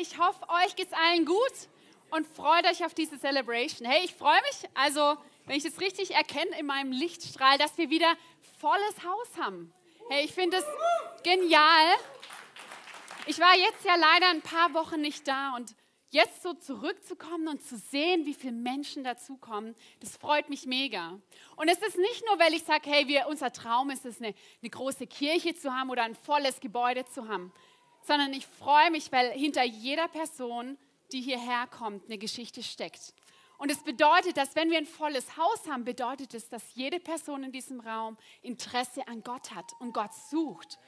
Ich hoffe, euch geht's allen gut und freut euch auf diese Celebration. Hey, ich freue mich, also, wenn ich es richtig erkenne in meinem Lichtstrahl, dass wir wieder volles Haus haben. Hey, ich finde es genial. Ich war jetzt ja leider ein paar Wochen nicht da und jetzt so zurückzukommen und zu sehen, wie viele Menschen dazukommen, das freut mich mega. Und es ist nicht nur, weil ich sage, hey, wir, unser Traum ist es, eine, eine große Kirche zu haben oder ein volles Gebäude zu haben, sondern ich freue mich, weil hinter jeder Person, die hierher kommt, eine Geschichte steckt. Und es bedeutet, dass wenn wir ein volles Haus haben, bedeutet es, dass jede Person in diesem Raum Interesse an Gott hat und Gott sucht.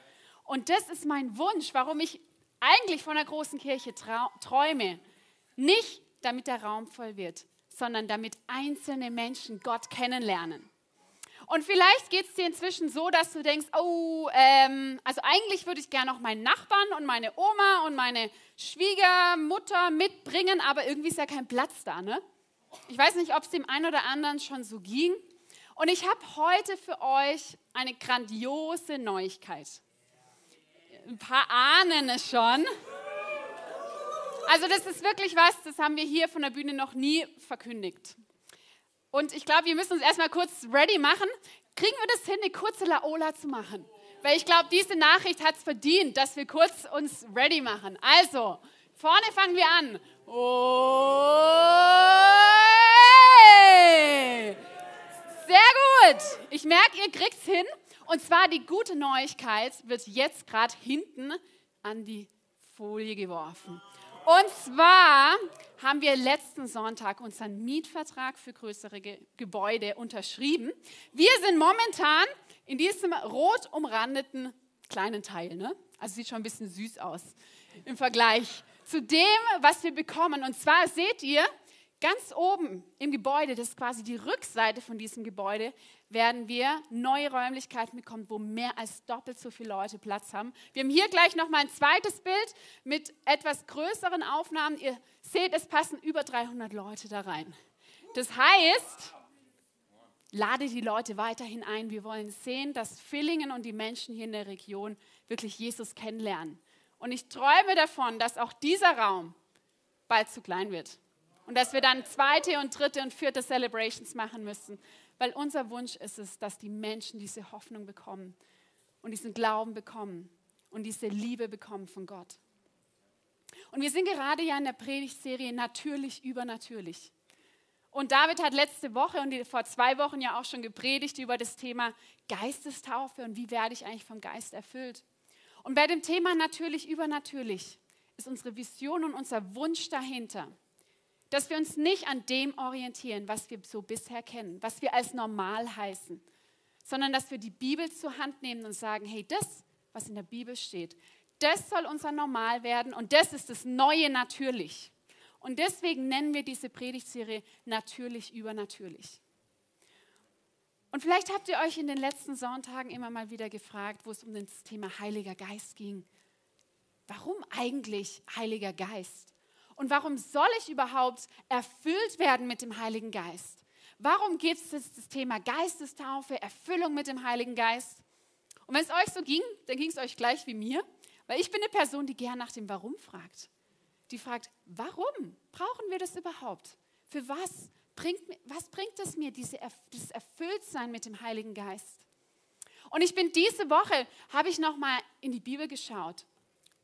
Und das ist mein Wunsch, warum ich eigentlich von einer großen Kirche träume. Nicht damit der Raum voll wird, sondern damit einzelne Menschen Gott kennenlernen. Und vielleicht geht es dir inzwischen so, dass du denkst, oh, ähm, also eigentlich würde ich gerne noch meinen Nachbarn und meine Oma und meine Schwiegermutter mitbringen, aber irgendwie ist ja kein Platz da, ne? Ich weiß nicht, ob es dem einen oder anderen schon so ging. Und ich habe heute für euch eine grandiose Neuigkeit. Ein paar ahnen es schon. Also das ist wirklich was, das haben wir hier von der Bühne noch nie verkündigt. Und ich glaube, wir müssen uns erstmal kurz ready machen. Kriegen wir das hin, eine kurze Laola zu machen? Weil ich glaube, diese Nachricht hat es verdient, dass wir kurz uns ready machen. Also, vorne fangen wir an. Oh, Sehr gut. Ich merke, ihr kriegt es hin. Und zwar die gute Neuigkeit wird jetzt gerade hinten an die Folie geworfen. Und zwar haben wir letzten Sonntag unseren Mietvertrag für größere Ge Gebäude unterschrieben. Wir sind momentan in diesem rot umrandeten kleinen Teil. Ne? Also sieht schon ein bisschen süß aus im Vergleich zu dem, was wir bekommen. Und zwar seht ihr, Ganz oben im Gebäude, das ist quasi die Rückseite von diesem Gebäude, werden wir neue Räumlichkeiten bekommen, wo mehr als doppelt so viele Leute Platz haben. Wir haben hier gleich noch mal ein zweites Bild mit etwas größeren Aufnahmen. Ihr seht, es passen über 300 Leute da rein. Das heißt, lade die Leute weiterhin ein. Wir wollen sehen, dass Villingen und die Menschen hier in der Region wirklich Jesus kennenlernen. Und ich träume davon, dass auch dieser Raum bald zu klein wird. Und dass wir dann zweite und dritte und vierte Celebrations machen müssen. Weil unser Wunsch ist es, dass die Menschen diese Hoffnung bekommen und diesen Glauben bekommen und diese Liebe bekommen von Gott. Und wir sind gerade ja in der Predigtserie Natürlich übernatürlich. Und David hat letzte Woche und vor zwei Wochen ja auch schon gepredigt über das Thema Geistestaufe und wie werde ich eigentlich vom Geist erfüllt. Und bei dem Thema Natürlich übernatürlich ist unsere Vision und unser Wunsch dahinter, dass wir uns nicht an dem orientieren, was wir so bisher kennen, was wir als normal heißen, sondern dass wir die Bibel zur Hand nehmen und sagen, hey, das, was in der Bibel steht, das soll unser Normal werden und das ist das Neue natürlich. Und deswegen nennen wir diese Predigtserie natürlich übernatürlich. Und vielleicht habt ihr euch in den letzten Sonntagen immer mal wieder gefragt, wo es um das Thema Heiliger Geist ging. Warum eigentlich Heiliger Geist? Und warum soll ich überhaupt erfüllt werden mit dem Heiligen Geist? Warum gibt es das Thema Geistestaufe, Erfüllung mit dem Heiligen Geist? Und wenn es euch so ging, dann ging es euch gleich wie mir, weil ich bin eine Person, die gern nach dem Warum fragt. Die fragt, warum brauchen wir das überhaupt? Für was bringt, was bringt es mir, diese, dieses Erfülltsein mit dem Heiligen Geist? Und ich bin diese Woche, habe ich nochmal in die Bibel geschaut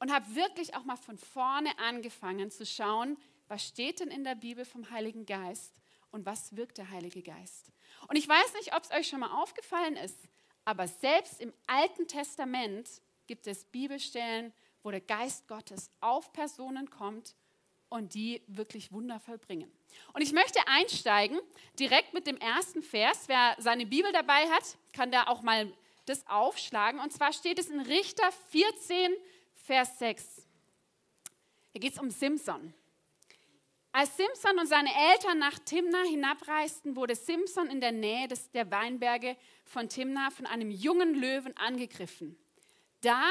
und habe wirklich auch mal von vorne angefangen zu schauen, was steht denn in der Bibel vom Heiligen Geist und was wirkt der Heilige Geist. Und ich weiß nicht, ob es euch schon mal aufgefallen ist, aber selbst im Alten Testament gibt es Bibelstellen, wo der Geist Gottes auf Personen kommt und die wirklich Wunder vollbringen. Und ich möchte einsteigen direkt mit dem ersten Vers. Wer seine Bibel dabei hat, kann da auch mal das aufschlagen. Und zwar steht es in Richter 14, Vers 6. Hier geht es um Simson. Als Simson und seine Eltern nach Timna hinabreisten, wurde Simson in der Nähe des, der Weinberge von Timna von einem jungen Löwen angegriffen. Da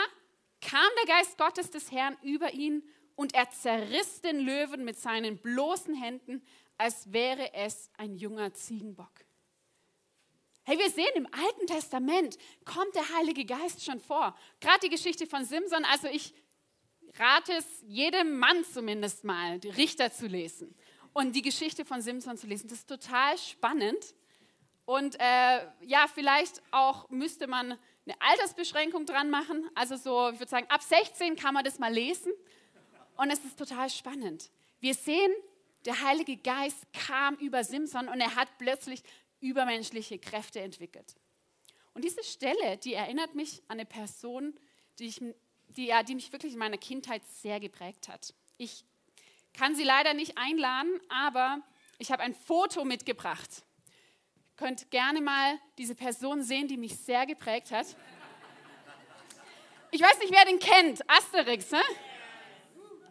kam der Geist Gottes des Herrn über ihn und er zerriss den Löwen mit seinen bloßen Händen, als wäre es ein junger Ziegenbock. Hey, wir sehen im Alten Testament kommt der Heilige Geist schon vor. Gerade die Geschichte von Simson, also ich, rate es jedem Mann zumindest mal, die Richter zu lesen und die Geschichte von Simson zu lesen. Das ist total spannend. Und äh, ja, vielleicht auch müsste man eine Altersbeschränkung dran machen. Also so, ich würde sagen, ab 16 kann man das mal lesen. Und es ist total spannend. Wir sehen, der Heilige Geist kam über Simson und er hat plötzlich übermenschliche Kräfte entwickelt. Und diese Stelle, die erinnert mich an eine Person, die, ich, die, die mich wirklich in meiner Kindheit sehr geprägt hat. Ich kann sie leider nicht einladen, aber ich habe ein Foto mitgebracht. Ihr könnt gerne mal diese Person sehen, die mich sehr geprägt hat. Ich weiß nicht, wer den kennt. Asterix, ne?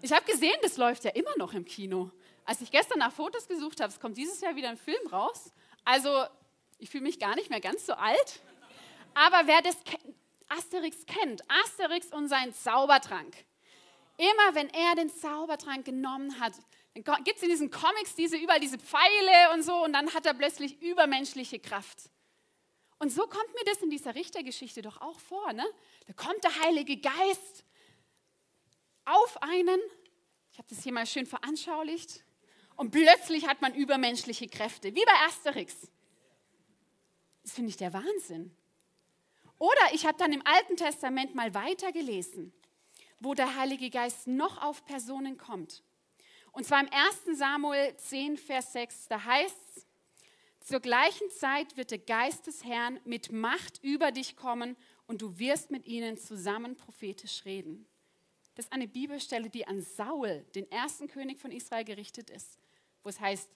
Ich habe gesehen, das läuft ja immer noch im Kino. Als ich gestern nach Fotos gesucht habe, es kommt dieses Jahr wieder ein Film raus. Also, ich fühle mich gar nicht mehr ganz so alt. Aber wer das Asterix kennt, Asterix und sein Zaubertrank. Immer wenn er den Zaubertrank genommen hat, gibt es in diesen Comics diese überall diese Pfeile und so und dann hat er plötzlich übermenschliche Kraft. Und so kommt mir das in dieser Richtergeschichte doch auch vor. Ne? Da kommt der Heilige Geist auf einen, ich habe das hier mal schön veranschaulicht, und plötzlich hat man übermenschliche Kräfte, wie bei Asterix. Das finde ich der Wahnsinn. Oder ich habe dann im Alten Testament mal weitergelesen, wo der Heilige Geist noch auf Personen kommt. Und zwar im 1. Samuel 10, Vers 6, da heißt es, zur gleichen Zeit wird der Geist des Herrn mit Macht über dich kommen und du wirst mit ihnen zusammen prophetisch reden. Das ist eine Bibelstelle, die an Saul, den ersten König von Israel, gerichtet ist, wo es heißt,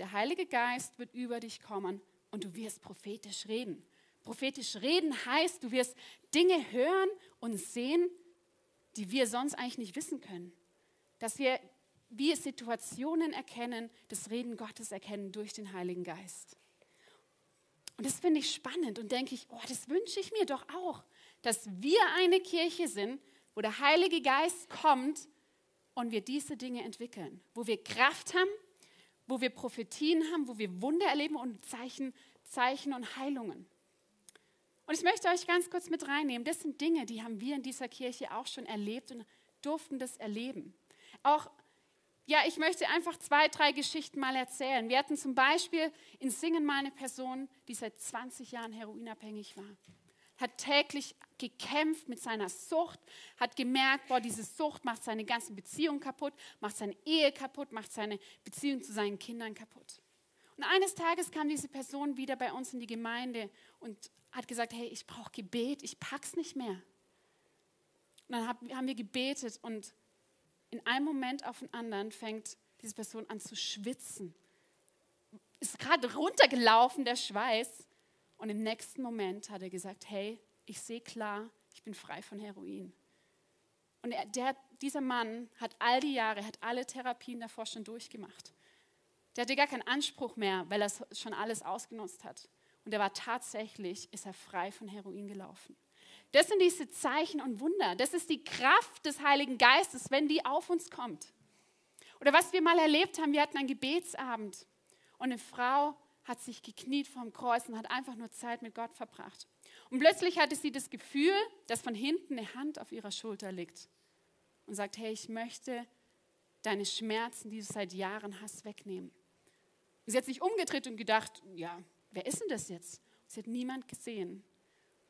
der Heilige Geist wird über dich kommen und du wirst prophetisch reden. Prophetisch reden heißt, du wirst Dinge hören und sehen, die wir sonst eigentlich nicht wissen können. Dass wir wie Situationen erkennen, das Reden Gottes erkennen durch den Heiligen Geist. Und das finde ich spannend und denke ich, oh, das wünsche ich mir doch auch, dass wir eine Kirche sind, wo der Heilige Geist kommt und wir diese Dinge entwickeln, wo wir Kraft haben, wo wir Prophetien haben, wo wir Wunder erleben und Zeichen, Zeichen und Heilungen. Und ich möchte euch ganz kurz mit reinnehmen. Das sind Dinge, die haben wir in dieser Kirche auch schon erlebt und durften das erleben. Auch, ja, ich möchte einfach zwei, drei Geschichten mal erzählen. Wir hatten zum Beispiel in Singen mal eine Person, die seit 20 Jahren heroinabhängig war. Hat täglich gekämpft mit seiner Sucht, hat gemerkt, boah, diese Sucht macht seine ganzen Beziehungen kaputt, macht seine Ehe kaputt, macht seine Beziehung zu seinen Kindern kaputt. Und eines Tages kam diese Person wieder bei uns in die Gemeinde und hat gesagt, hey, ich brauche Gebet, ich pack's nicht mehr. Und dann haben wir gebetet und in einem Moment auf den anderen fängt diese Person an zu schwitzen. Ist gerade runtergelaufen, der Schweiß. Und im nächsten Moment hat er gesagt, hey, ich sehe klar, ich bin frei von Heroin. Und er, der, dieser Mann hat all die Jahre, hat alle Therapien davor schon durchgemacht. Der hatte gar keinen Anspruch mehr, weil er schon alles ausgenutzt hat. Und er war tatsächlich, ist er frei von Heroin gelaufen. Das sind diese Zeichen und Wunder. Das ist die Kraft des Heiligen Geistes, wenn die auf uns kommt. Oder was wir mal erlebt haben, wir hatten einen Gebetsabend und eine Frau hat sich gekniet vorm Kreuz und hat einfach nur Zeit mit Gott verbracht. Und plötzlich hatte sie das Gefühl, dass von hinten eine Hand auf ihrer Schulter liegt und sagt, hey, ich möchte deine Schmerzen, die du seit Jahren hast, wegnehmen. Und sie hat sich umgedreht und gedacht, ja, wer ist denn das jetzt? Und sie hat niemand gesehen.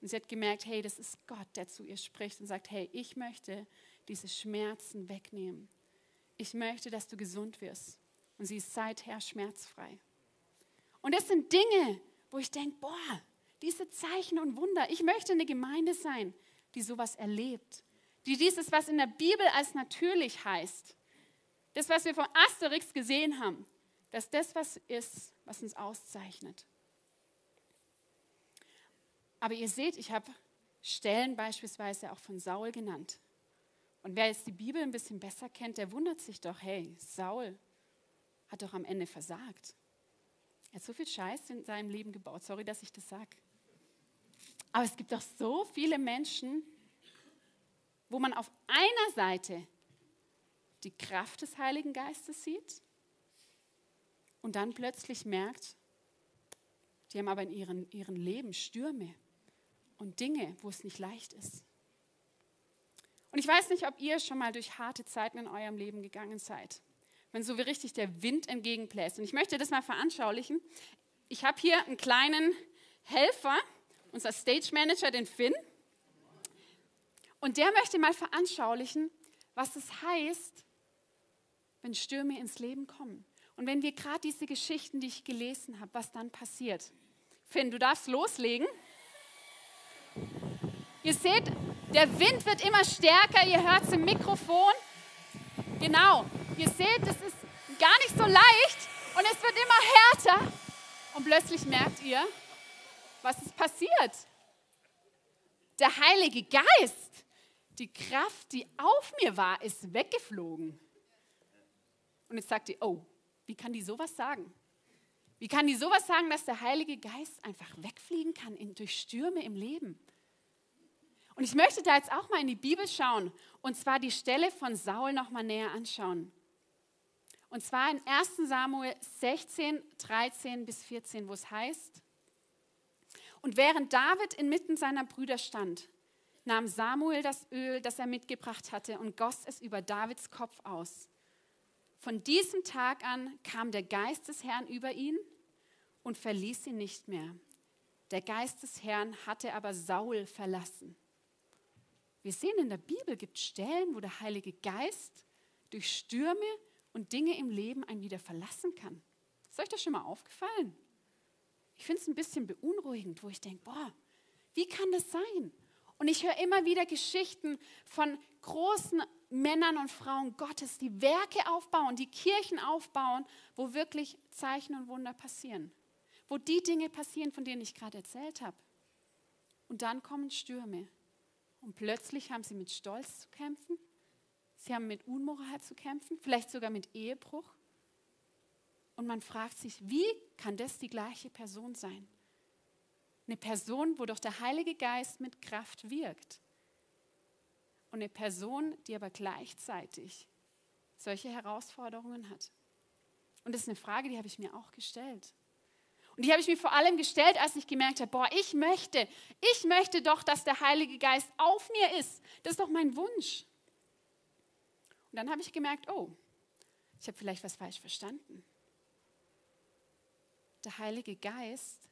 Und sie hat gemerkt, hey, das ist Gott, der zu ihr spricht und sagt, hey, ich möchte diese Schmerzen wegnehmen. Ich möchte, dass du gesund wirst. Und sie ist seither schmerzfrei. Und das sind Dinge, wo ich denke, boah, diese Zeichen und Wunder, ich möchte eine Gemeinde sein, die sowas erlebt, die dieses, was in der Bibel als natürlich heißt, das, was wir von Asterix gesehen haben, dass das was ist, was uns auszeichnet. Aber ihr seht, ich habe Stellen beispielsweise auch von Saul genannt. Und wer jetzt die Bibel ein bisschen besser kennt, der wundert sich doch, hey, Saul hat doch am Ende versagt. Er hat so viel Scheiß in seinem Leben gebaut. Sorry, dass ich das sage. Aber es gibt doch so viele Menschen, wo man auf einer Seite die Kraft des Heiligen Geistes sieht und dann plötzlich merkt, die haben aber in ihrem ihren Leben Stürme, und Dinge, wo es nicht leicht ist. Und ich weiß nicht, ob ihr schon mal durch harte Zeiten in eurem Leben gegangen seid, wenn so wie richtig der Wind entgegenbläst. Und ich möchte das mal veranschaulichen. Ich habe hier einen kleinen Helfer, unser Stage Manager, den Finn. Und der möchte mal veranschaulichen, was es heißt, wenn Stürme ins Leben kommen. Und wenn wir gerade diese Geschichten, die ich gelesen habe, was dann passiert. Finn, du darfst loslegen. Ihr seht, der Wind wird immer stärker, ihr hört es im Mikrofon. Genau, ihr seht, es ist gar nicht so leicht und es wird immer härter. Und plötzlich merkt ihr, was ist passiert. Der Heilige Geist, die Kraft, die auf mir war, ist weggeflogen. Und jetzt sagt ihr, oh, wie kann die sowas sagen? Wie kann die sowas sagen, dass der Heilige Geist einfach wegfliegen kann in, durch Stürme im Leben? Und ich möchte da jetzt auch mal in die Bibel schauen und zwar die Stelle von Saul noch mal näher anschauen. Und zwar in 1 Samuel 16, 13 bis 14, wo es heißt, und während David inmitten seiner Brüder stand, nahm Samuel das Öl, das er mitgebracht hatte, und goss es über Davids Kopf aus. Von diesem Tag an kam der Geist des Herrn über ihn und verließ ihn nicht mehr. Der Geist des Herrn hatte aber Saul verlassen. Wir sehen in der Bibel gibt Stellen, wo der Heilige Geist durch Stürme und Dinge im Leben einen wieder verlassen kann. Ist euch das schon mal aufgefallen? Ich finde es ein bisschen beunruhigend, wo ich denke, boah, wie kann das sein? Und ich höre immer wieder Geschichten von großen Männern und Frauen Gottes, die Werke aufbauen, die Kirchen aufbauen, wo wirklich Zeichen und Wunder passieren. Wo die Dinge passieren, von denen ich gerade erzählt habe. Und dann kommen Stürme. Und plötzlich haben sie mit Stolz zu kämpfen. Sie haben mit Unmoral zu kämpfen, vielleicht sogar mit Ehebruch. Und man fragt sich, wie kann das die gleiche Person sein? Eine Person, wo doch der Heilige Geist mit Kraft wirkt und eine Person, die aber gleichzeitig solche Herausforderungen hat. Und das ist eine Frage, die habe ich mir auch gestellt. Und die habe ich mir vor allem gestellt, als ich gemerkt habe, boah, ich möchte, ich möchte doch, dass der Heilige Geist auf mir ist. Das ist doch mein Wunsch. Und dann habe ich gemerkt, oh, ich habe vielleicht was falsch verstanden. Der Heilige Geist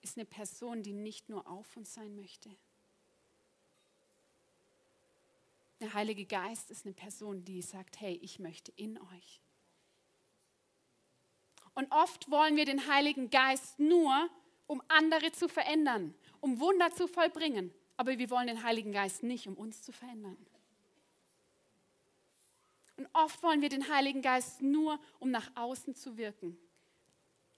ist eine Person, die nicht nur auf uns sein möchte, Der Heilige Geist ist eine Person, die sagt, hey, ich möchte in euch. Und oft wollen wir den Heiligen Geist nur, um andere zu verändern, um Wunder zu vollbringen. Aber wir wollen den Heiligen Geist nicht, um uns zu verändern. Oft wollen wir den Heiligen Geist nur, um nach außen zu wirken.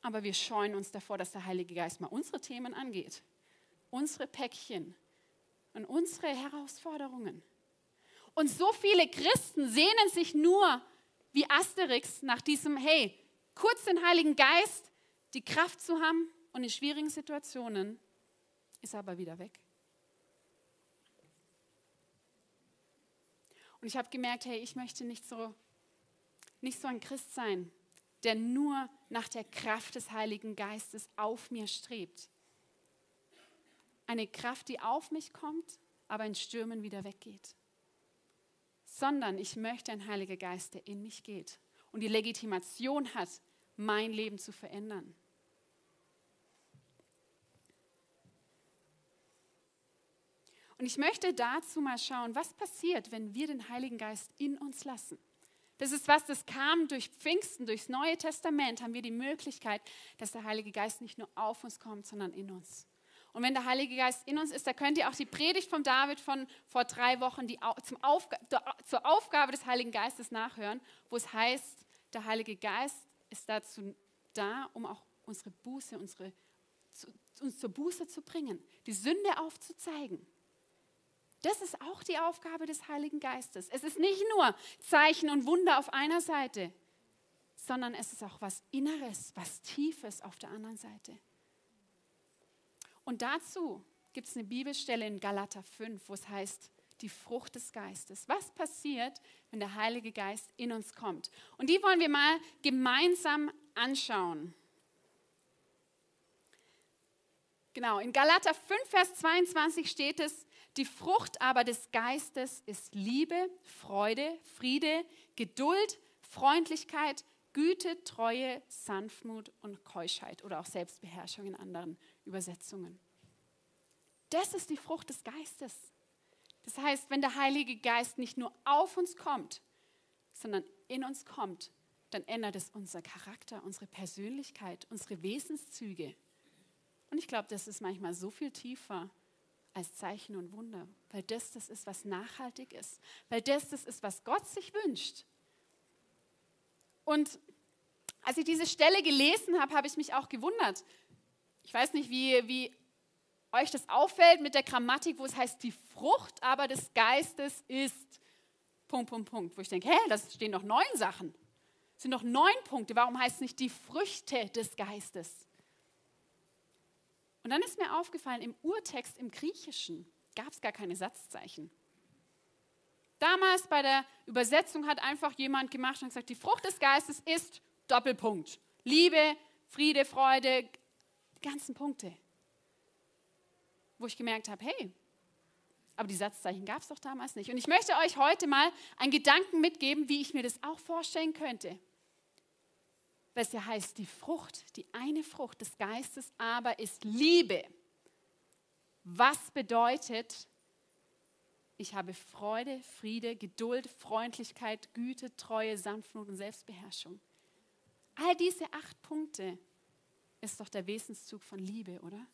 Aber wir scheuen uns davor, dass der Heilige Geist mal unsere Themen angeht, unsere Päckchen und unsere Herausforderungen. Und so viele Christen sehnen sich nur wie Asterix nach diesem, hey, kurz den Heiligen Geist, die Kraft zu haben und in schwierigen Situationen ist er aber wieder weg. Und ich habe gemerkt, hey, ich möchte nicht so, nicht so ein Christ sein, der nur nach der Kraft des Heiligen Geistes auf mir strebt. Eine Kraft, die auf mich kommt, aber in Stürmen wieder weggeht sondern ich möchte einen Heiligen Geist, der in mich geht und die Legitimation hat, mein Leben zu verändern. Und ich möchte dazu mal schauen, was passiert, wenn wir den Heiligen Geist in uns lassen. Das ist was, das kam durch Pfingsten, durchs Neue Testament, haben wir die Möglichkeit, dass der Heilige Geist nicht nur auf uns kommt, sondern in uns. Und wenn der Heilige Geist in uns ist, da könnt ihr auch die Predigt von David von vor drei Wochen die, zum Aufga zur Aufgabe des Heiligen Geistes nachhören, wo es heißt, der Heilige Geist ist dazu da, um auch unsere Buße, unsere, uns zur Buße zu bringen, die Sünde aufzuzeigen. Das ist auch die Aufgabe des Heiligen Geistes. Es ist nicht nur Zeichen und Wunder auf einer Seite, sondern es ist auch was Inneres, was Tiefes auf der anderen Seite. Und dazu gibt es eine Bibelstelle in Galater 5, wo es heißt, die Frucht des Geistes. Was passiert, wenn der Heilige Geist in uns kommt? Und die wollen wir mal gemeinsam anschauen. Genau, in Galater 5, Vers 22 steht es, Die Frucht aber des Geistes ist Liebe, Freude, Friede, Geduld, Freundlichkeit, Güte, Treue, Sanftmut und Keuschheit oder auch Selbstbeherrschung in anderen Übersetzungen. Das ist die Frucht des Geistes. Das heißt, wenn der Heilige Geist nicht nur auf uns kommt, sondern in uns kommt, dann ändert es unser Charakter, unsere Persönlichkeit, unsere Wesenszüge. Und ich glaube, das ist manchmal so viel tiefer als Zeichen und Wunder, weil das das ist, was nachhaltig ist, weil das das ist, was Gott sich wünscht. Und als ich diese Stelle gelesen habe, habe ich mich auch gewundert. Ich weiß nicht, wie, wie euch das auffällt mit der Grammatik, wo es heißt, die Frucht aber des Geistes ist Punkt, Punkt, Punkt. Wo ich denke, hä, das stehen doch neun Sachen. Das sind doch neun Punkte. Warum heißt es nicht die Früchte des Geistes? Und dann ist mir aufgefallen, im Urtext im Griechischen gab es gar keine Satzzeichen. Damals bei der Übersetzung hat einfach jemand gemacht und gesagt, die Frucht des Geistes ist Doppelpunkt. Liebe, Friede, Freude, die ganzen Punkte wo ich gemerkt habe, hey, aber die Satzzeichen gab es doch damals nicht. Und ich möchte euch heute mal einen Gedanken mitgeben, wie ich mir das auch vorstellen könnte. Es ja heißt, die Frucht, die eine Frucht des Geistes aber ist Liebe. Was bedeutet, ich habe Freude, Friede, Geduld, Freundlichkeit, Güte, Treue, Sanftmut und Selbstbeherrschung. All diese acht Punkte ist doch der Wesenszug von Liebe, oder?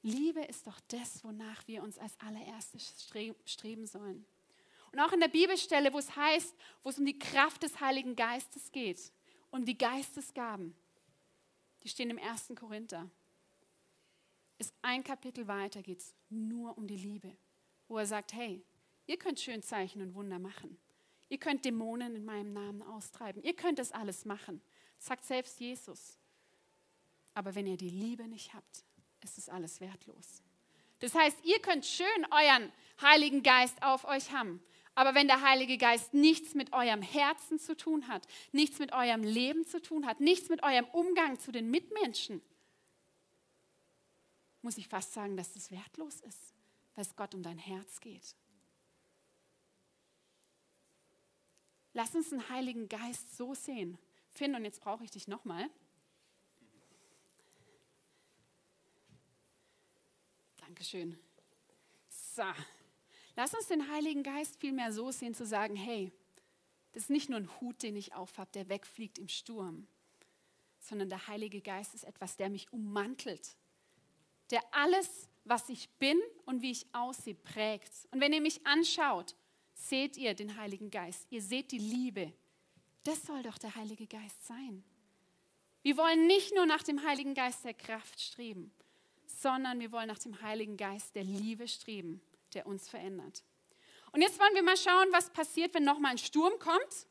Liebe ist doch das, wonach wir uns als allererstes streben sollen. Und auch in der Bibelstelle, wo es heißt, wo es um die Kraft des Heiligen Geistes geht, um die Geistesgaben, die stehen im 1. Korinther. Ist ein Kapitel weiter geht es nur um die Liebe, wo er sagt, hey, ihr könnt schön Zeichen und Wunder machen. Ihr könnt Dämonen in meinem Namen austreiben. Ihr könnt das alles machen, sagt selbst Jesus. Aber wenn ihr die Liebe nicht habt, ist es alles wertlos. Das heißt, ihr könnt schön euren Heiligen Geist auf euch haben. Aber wenn der Heilige Geist nichts mit eurem Herzen zu tun hat, nichts mit eurem Leben zu tun hat, nichts mit eurem Umgang zu den Mitmenschen, muss ich fast sagen, dass das wertlos ist, weil es Gott um dein Herz geht. Lass uns den Heiligen Geist so sehen. Finn, und jetzt brauche ich dich nochmal. Dankeschön. So, lass uns den Heiligen Geist vielmehr so sehen, zu sagen, hey, das ist nicht nur ein Hut, den ich aufhab, der wegfliegt im Sturm, sondern der Heilige Geist ist etwas, der mich ummantelt, der alles, was ich bin und wie ich aussehe, prägt. Und wenn ihr mich anschaut, seht ihr den Heiligen Geist, ihr seht die Liebe. Das soll doch der Heilige Geist sein. Wir wollen nicht nur nach dem Heiligen Geist der Kraft streben, sondern wir wollen nach dem Heiligen Geist der Liebe streben, der uns verändert. Und jetzt wollen wir mal schauen, was passiert, wenn nochmal ein Sturm kommt.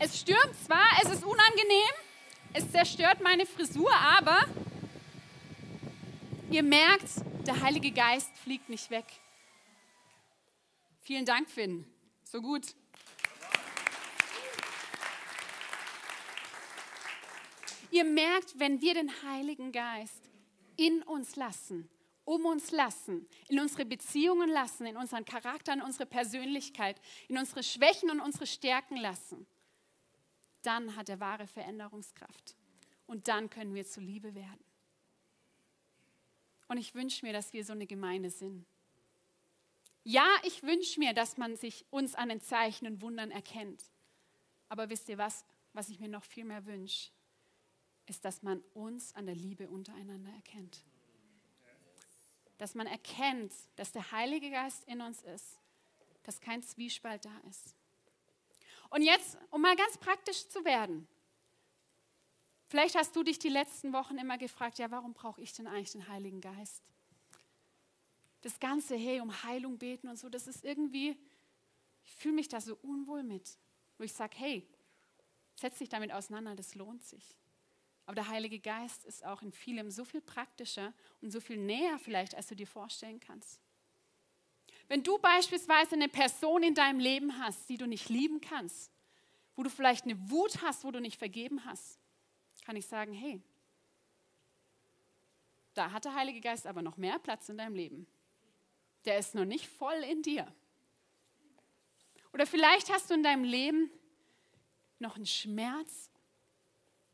Es stürmt zwar, es ist unangenehm, es zerstört meine Frisur, aber ihr merkt, der Heilige Geist fliegt nicht weg. Vielen Dank, Finn. So gut. Ihr merkt, wenn wir den Heiligen Geist in uns lassen, um uns lassen, in unsere Beziehungen lassen, in unseren Charakter, in unsere Persönlichkeit, in unsere Schwächen und unsere Stärken lassen, dann hat er wahre Veränderungskraft. Und dann können wir zu Liebe werden. Und ich wünsche mir, dass wir so eine Gemeinde sind. Ja, ich wünsche mir, dass man sich uns an den Zeichen und Wundern erkennt. Aber wisst ihr was, was ich mir noch viel mehr wünsche? Ist, dass man uns an der Liebe untereinander erkennt. Dass man erkennt, dass der Heilige Geist in uns ist, dass kein Zwiespalt da ist. Und jetzt, um mal ganz praktisch zu werden. Vielleicht hast du dich die letzten Wochen immer gefragt, ja, warum brauche ich denn eigentlich den Heiligen Geist? Das Ganze, hey, um Heilung beten und so, das ist irgendwie, ich fühle mich da so unwohl mit. Wo ich sage, hey, setz dich damit auseinander, das lohnt sich. Aber der Heilige Geist ist auch in vielem so viel praktischer und so viel näher vielleicht, als du dir vorstellen kannst. Wenn du beispielsweise eine Person in deinem Leben hast, die du nicht lieben kannst, wo du vielleicht eine Wut hast, wo du nicht vergeben hast, kann ich sagen, hey, da hat der Heilige Geist aber noch mehr Platz in deinem Leben. Der ist noch nicht voll in dir. Oder vielleicht hast du in deinem Leben noch einen Schmerz,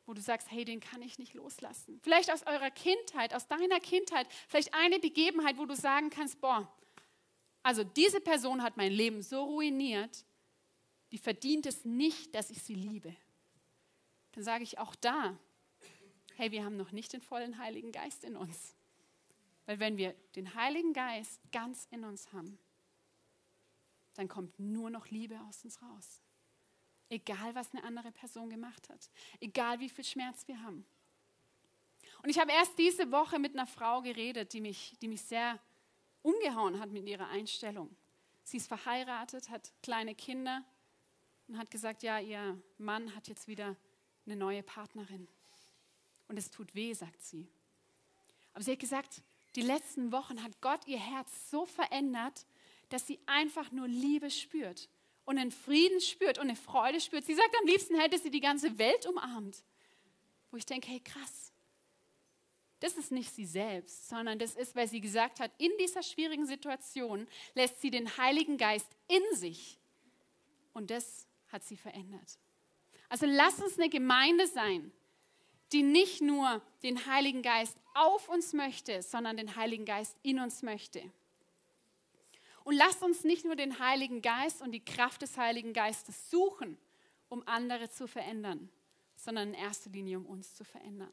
wo du sagst, hey, den kann ich nicht loslassen. Vielleicht aus eurer Kindheit, aus deiner Kindheit, vielleicht eine Begebenheit, wo du sagen kannst, boah, also diese Person hat mein Leben so ruiniert, die verdient es nicht, dass ich sie liebe. Dann sage ich auch da, hey, wir haben noch nicht den vollen Heiligen Geist in uns. Weil wenn wir den Heiligen Geist ganz in uns haben, dann kommt nur noch Liebe aus uns raus. Egal, was eine andere Person gemacht hat. Egal, wie viel Schmerz wir haben. Und ich habe erst diese Woche mit einer Frau geredet, die mich, die mich sehr umgehauen hat mit ihrer Einstellung. Sie ist verheiratet, hat kleine Kinder und hat gesagt, ja, ihr Mann hat jetzt wieder eine neue Partnerin. Und es tut weh, sagt sie. Aber sie hat gesagt, die letzten Wochen hat Gott ihr Herz so verändert, dass sie einfach nur Liebe spürt und einen Frieden spürt und eine Freude spürt. Sie sagt, am liebsten hätte sie die ganze Welt umarmt. Wo ich denke, hey krass, das ist nicht sie selbst, sondern das ist, weil sie gesagt hat, in dieser schwierigen Situation lässt sie den Heiligen Geist in sich. Und das hat sie verändert. Also lass uns eine Gemeinde sein, die nicht nur den Heiligen Geist auf uns möchte, sondern den Heiligen Geist in uns möchte. Und lasst uns nicht nur den Heiligen Geist und die Kraft des Heiligen Geistes suchen, um andere zu verändern, sondern in erster Linie, um uns zu verändern.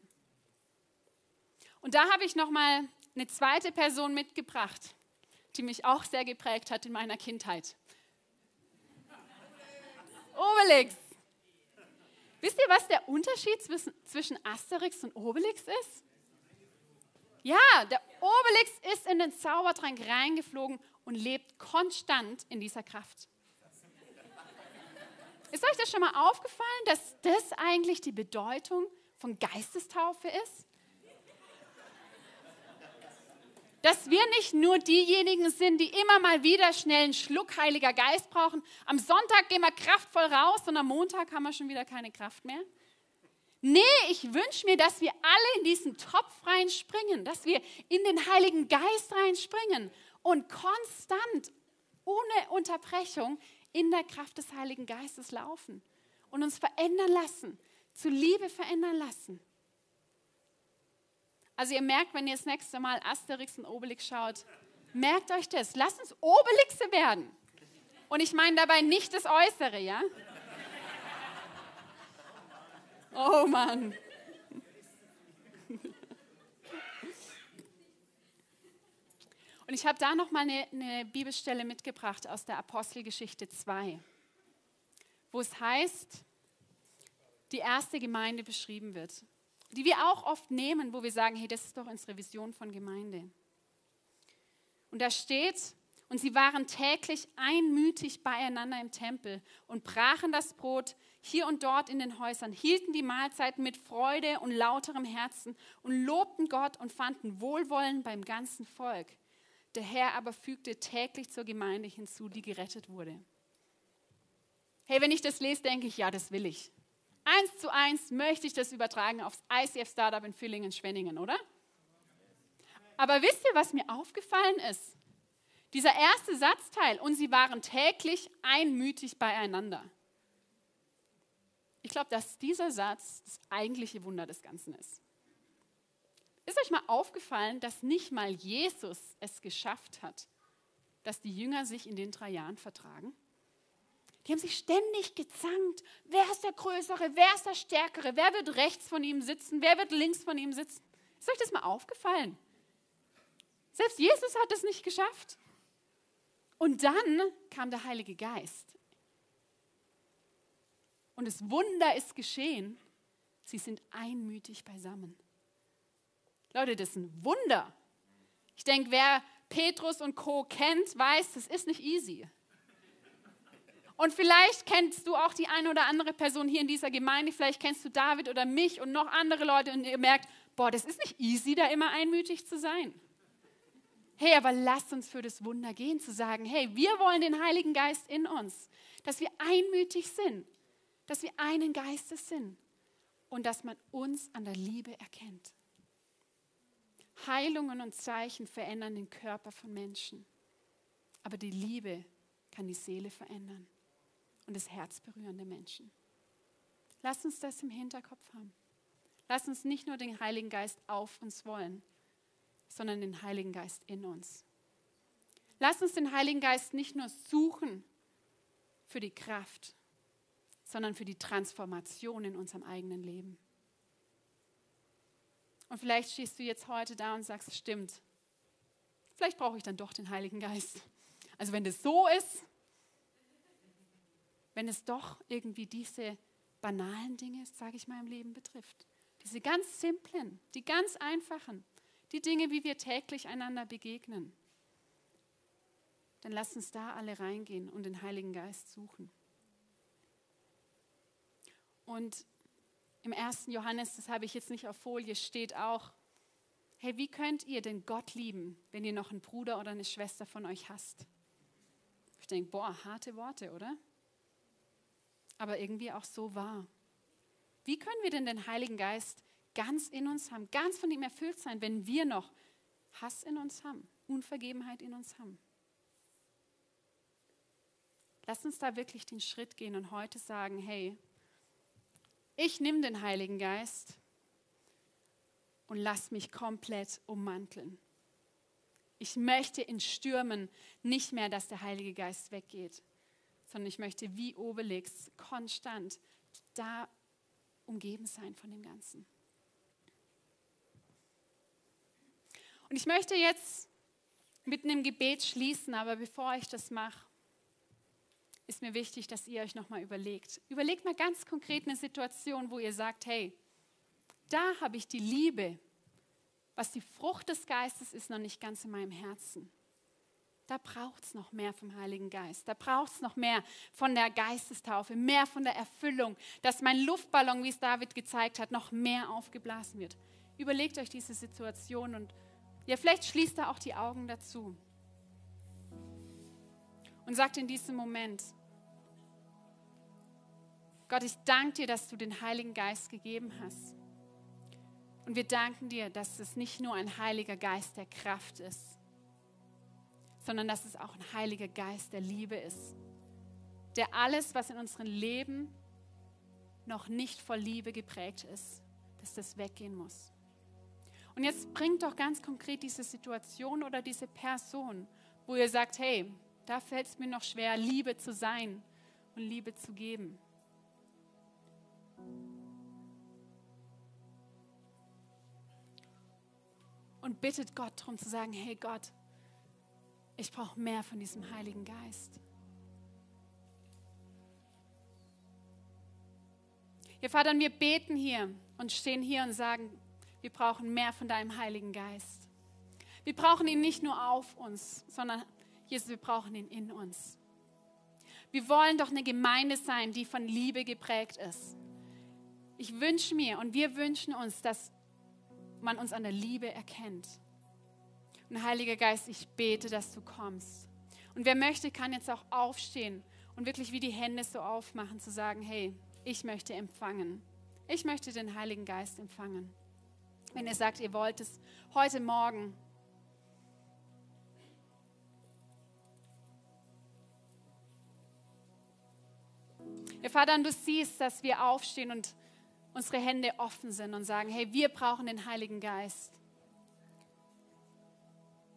Und da habe ich noch mal eine zweite Person mitgebracht, die mich auch sehr geprägt hat in meiner Kindheit. Obelix. Wisst ihr, was der Unterschied zwischen Asterix und Obelix ist? Ja, der Obelix ist in den Zaubertrank reingeflogen und lebt konstant in dieser Kraft. Ist euch das schon mal aufgefallen, dass das eigentlich die Bedeutung von Geistestaufe ist? dass wir nicht nur diejenigen sind, die immer mal wieder schnell einen Schluck Heiliger Geist brauchen. Am Sonntag gehen wir kraftvoll raus und am Montag haben wir schon wieder keine Kraft mehr. Nee, ich wünsche mir, dass wir alle in diesen Topf reinspringen, dass wir in den Heiligen Geist reinspringen und konstant, ohne Unterbrechung, in der Kraft des Heiligen Geistes laufen und uns verändern lassen, zu Liebe verändern lassen. Also ihr merkt, wenn ihr das nächste Mal Asterix und Obelix schaut, merkt euch das. Lasst uns Obelixe werden. Und ich meine dabei nicht das Äußere, ja? Oh Mann. Und ich habe da noch mal eine, eine Bibelstelle mitgebracht aus der Apostelgeschichte 2, wo es heißt, die erste Gemeinde beschrieben wird die wir auch oft nehmen, wo wir sagen, hey, das ist doch unsere Vision von Gemeinde. Und da steht, und sie waren täglich einmütig beieinander im Tempel und brachen das Brot hier und dort in den Häusern, hielten die Mahlzeiten mit Freude und lauterem Herzen und lobten Gott und fanden Wohlwollen beim ganzen Volk. Der Herr aber fügte täglich zur Gemeinde hinzu, die gerettet wurde. Hey, wenn ich das lese, denke ich, ja, das will ich. Eins zu eins möchte ich das übertragen aufs ICF Startup in Villingen-Schwenningen, oder? Aber wisst ihr, was mir aufgefallen ist? Dieser erste Satzteil, und sie waren täglich einmütig beieinander. Ich glaube, dass dieser Satz das eigentliche Wunder des Ganzen ist. Ist euch mal aufgefallen, dass nicht mal Jesus es geschafft hat, dass die Jünger sich in den drei Jahren vertragen? Die haben sich ständig gezankt. Wer ist der Größere? Wer ist der Stärkere? Wer wird rechts von ihm sitzen? Wer wird links von ihm sitzen? Ist euch das mal aufgefallen? Selbst Jesus hat es nicht geschafft. Und dann kam der Heilige Geist. Und das Wunder ist geschehen. Sie sind einmütig beisammen. Leute, das ist ein Wunder. Ich denke, wer Petrus und Co. kennt, weiß, das ist nicht easy. Und vielleicht kennst du auch die eine oder andere Person hier in dieser Gemeinde, vielleicht kennst du David oder mich und noch andere Leute und ihr merkt, boah, das ist nicht easy, da immer einmütig zu sein. Hey, aber lasst uns für das Wunder gehen, zu sagen, hey, wir wollen den Heiligen Geist in uns, dass wir einmütig sind, dass wir einen Geistes sind. und dass man uns an der Liebe erkennt. Heilungen und Zeichen verändern den Körper von Menschen, aber die Liebe kann die Seele verändern und das Herz berühren der Menschen. Lass uns das im Hinterkopf haben. Lass uns nicht nur den Heiligen Geist auf uns wollen, sondern den Heiligen Geist in uns. Lass uns den Heiligen Geist nicht nur suchen für die Kraft, sondern für die Transformation in unserem eigenen Leben. Und vielleicht stehst du jetzt heute da und sagst, stimmt, vielleicht brauche ich dann doch den Heiligen Geist. Also wenn das so ist, wenn es doch irgendwie diese banalen Dinge, sage ich mal, im Leben betrifft. Diese ganz simplen, die ganz einfachen, die Dinge, wie wir täglich einander begegnen. Dann lass uns da alle reingehen und den Heiligen Geist suchen. Und im ersten Johannes, das habe ich jetzt nicht auf Folie, steht auch, hey, wie könnt ihr denn Gott lieben, wenn ihr noch einen Bruder oder eine Schwester von euch hasst? Ich denke, boah, harte Worte, oder? Aber irgendwie auch so wahr. Wie können wir denn den Heiligen Geist ganz in uns haben, ganz von ihm erfüllt sein, wenn wir noch Hass in uns haben, Unvergebenheit in uns haben? Lass uns da wirklich den Schritt gehen und heute sagen, hey, ich nehme den Heiligen Geist und lass mich komplett ummanteln. Ich möchte in Stürmen nicht mehr, dass der Heilige Geist weggeht, sondern ich möchte wie Obelix konstant da umgeben sein von dem Ganzen. Und ich möchte jetzt mit einem Gebet schließen, aber bevor ich das mache, ist mir wichtig, dass ihr euch nochmal überlegt. Überlegt mal ganz konkret eine Situation, wo ihr sagt, hey, da habe ich die Liebe, was die Frucht des Geistes ist, noch nicht ganz in meinem Herzen. Da braucht es noch mehr vom Heiligen Geist. Da braucht es noch mehr von der Geistestaufe, mehr von der Erfüllung, dass mein Luftballon, wie es David gezeigt hat, noch mehr aufgeblasen wird. Überlegt euch diese Situation und ja, vielleicht schließt da auch die Augen dazu und sagt in diesem Moment, Gott, ich danke dir, dass du den Heiligen Geist gegeben hast. Und wir danken dir, dass es nicht nur ein Heiliger Geist der Kraft ist, sondern dass es auch ein Heiliger Geist der Liebe ist, der alles, was in unserem Leben noch nicht voll Liebe geprägt ist, dass das weggehen muss. Und jetzt bringt doch ganz konkret diese Situation oder diese Person, wo ihr sagt, hey, da fällt es mir noch schwer, Liebe zu sein und Liebe zu geben. Und bittet Gott darum zu sagen, hey Gott, ich brauche mehr von diesem Heiligen Geist. Ja, Vater, wir beten hier und stehen hier und sagen, wir brauchen mehr von deinem Heiligen Geist. Wir brauchen ihn nicht nur auf uns, sondern Jesus, wir brauchen ihn in uns. Wir wollen doch eine Gemeinde sein, die von Liebe geprägt ist. Ich wünsche mir und wir wünschen uns, dass man uns an der Liebe erkennt. Und Heiliger Geist, ich bete, dass du kommst. Und wer möchte, kann jetzt auch aufstehen und wirklich wie die Hände so aufmachen, zu sagen, hey, ich möchte empfangen. Ich möchte den Heiligen Geist empfangen. Wenn ihr sagt, ihr wollt es heute Morgen, Ja, Vater, und du siehst, dass wir aufstehen und unsere Hände offen sind und sagen, hey, wir brauchen den Heiligen Geist.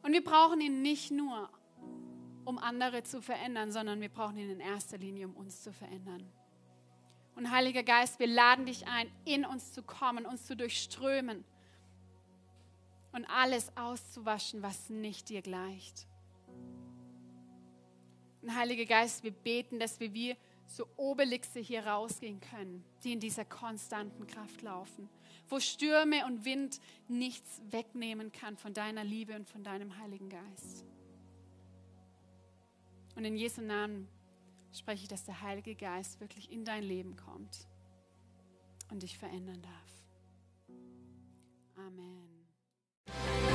Und wir brauchen ihn nicht nur, um andere zu verändern, sondern wir brauchen ihn in erster Linie, um uns zu verändern. Und Heiliger Geist, wir laden dich ein, in uns zu kommen, uns zu durchströmen und alles auszuwaschen, was nicht dir gleicht. Und Heiliger Geist, wir beten, dass wir wie so Obelixe hier rausgehen können, die in dieser konstanten Kraft laufen, wo Stürme und Wind nichts wegnehmen kann von deiner Liebe und von deinem Heiligen Geist. Und in Jesu Namen spreche ich, dass der Heilige Geist wirklich in dein Leben kommt und dich verändern darf. Amen.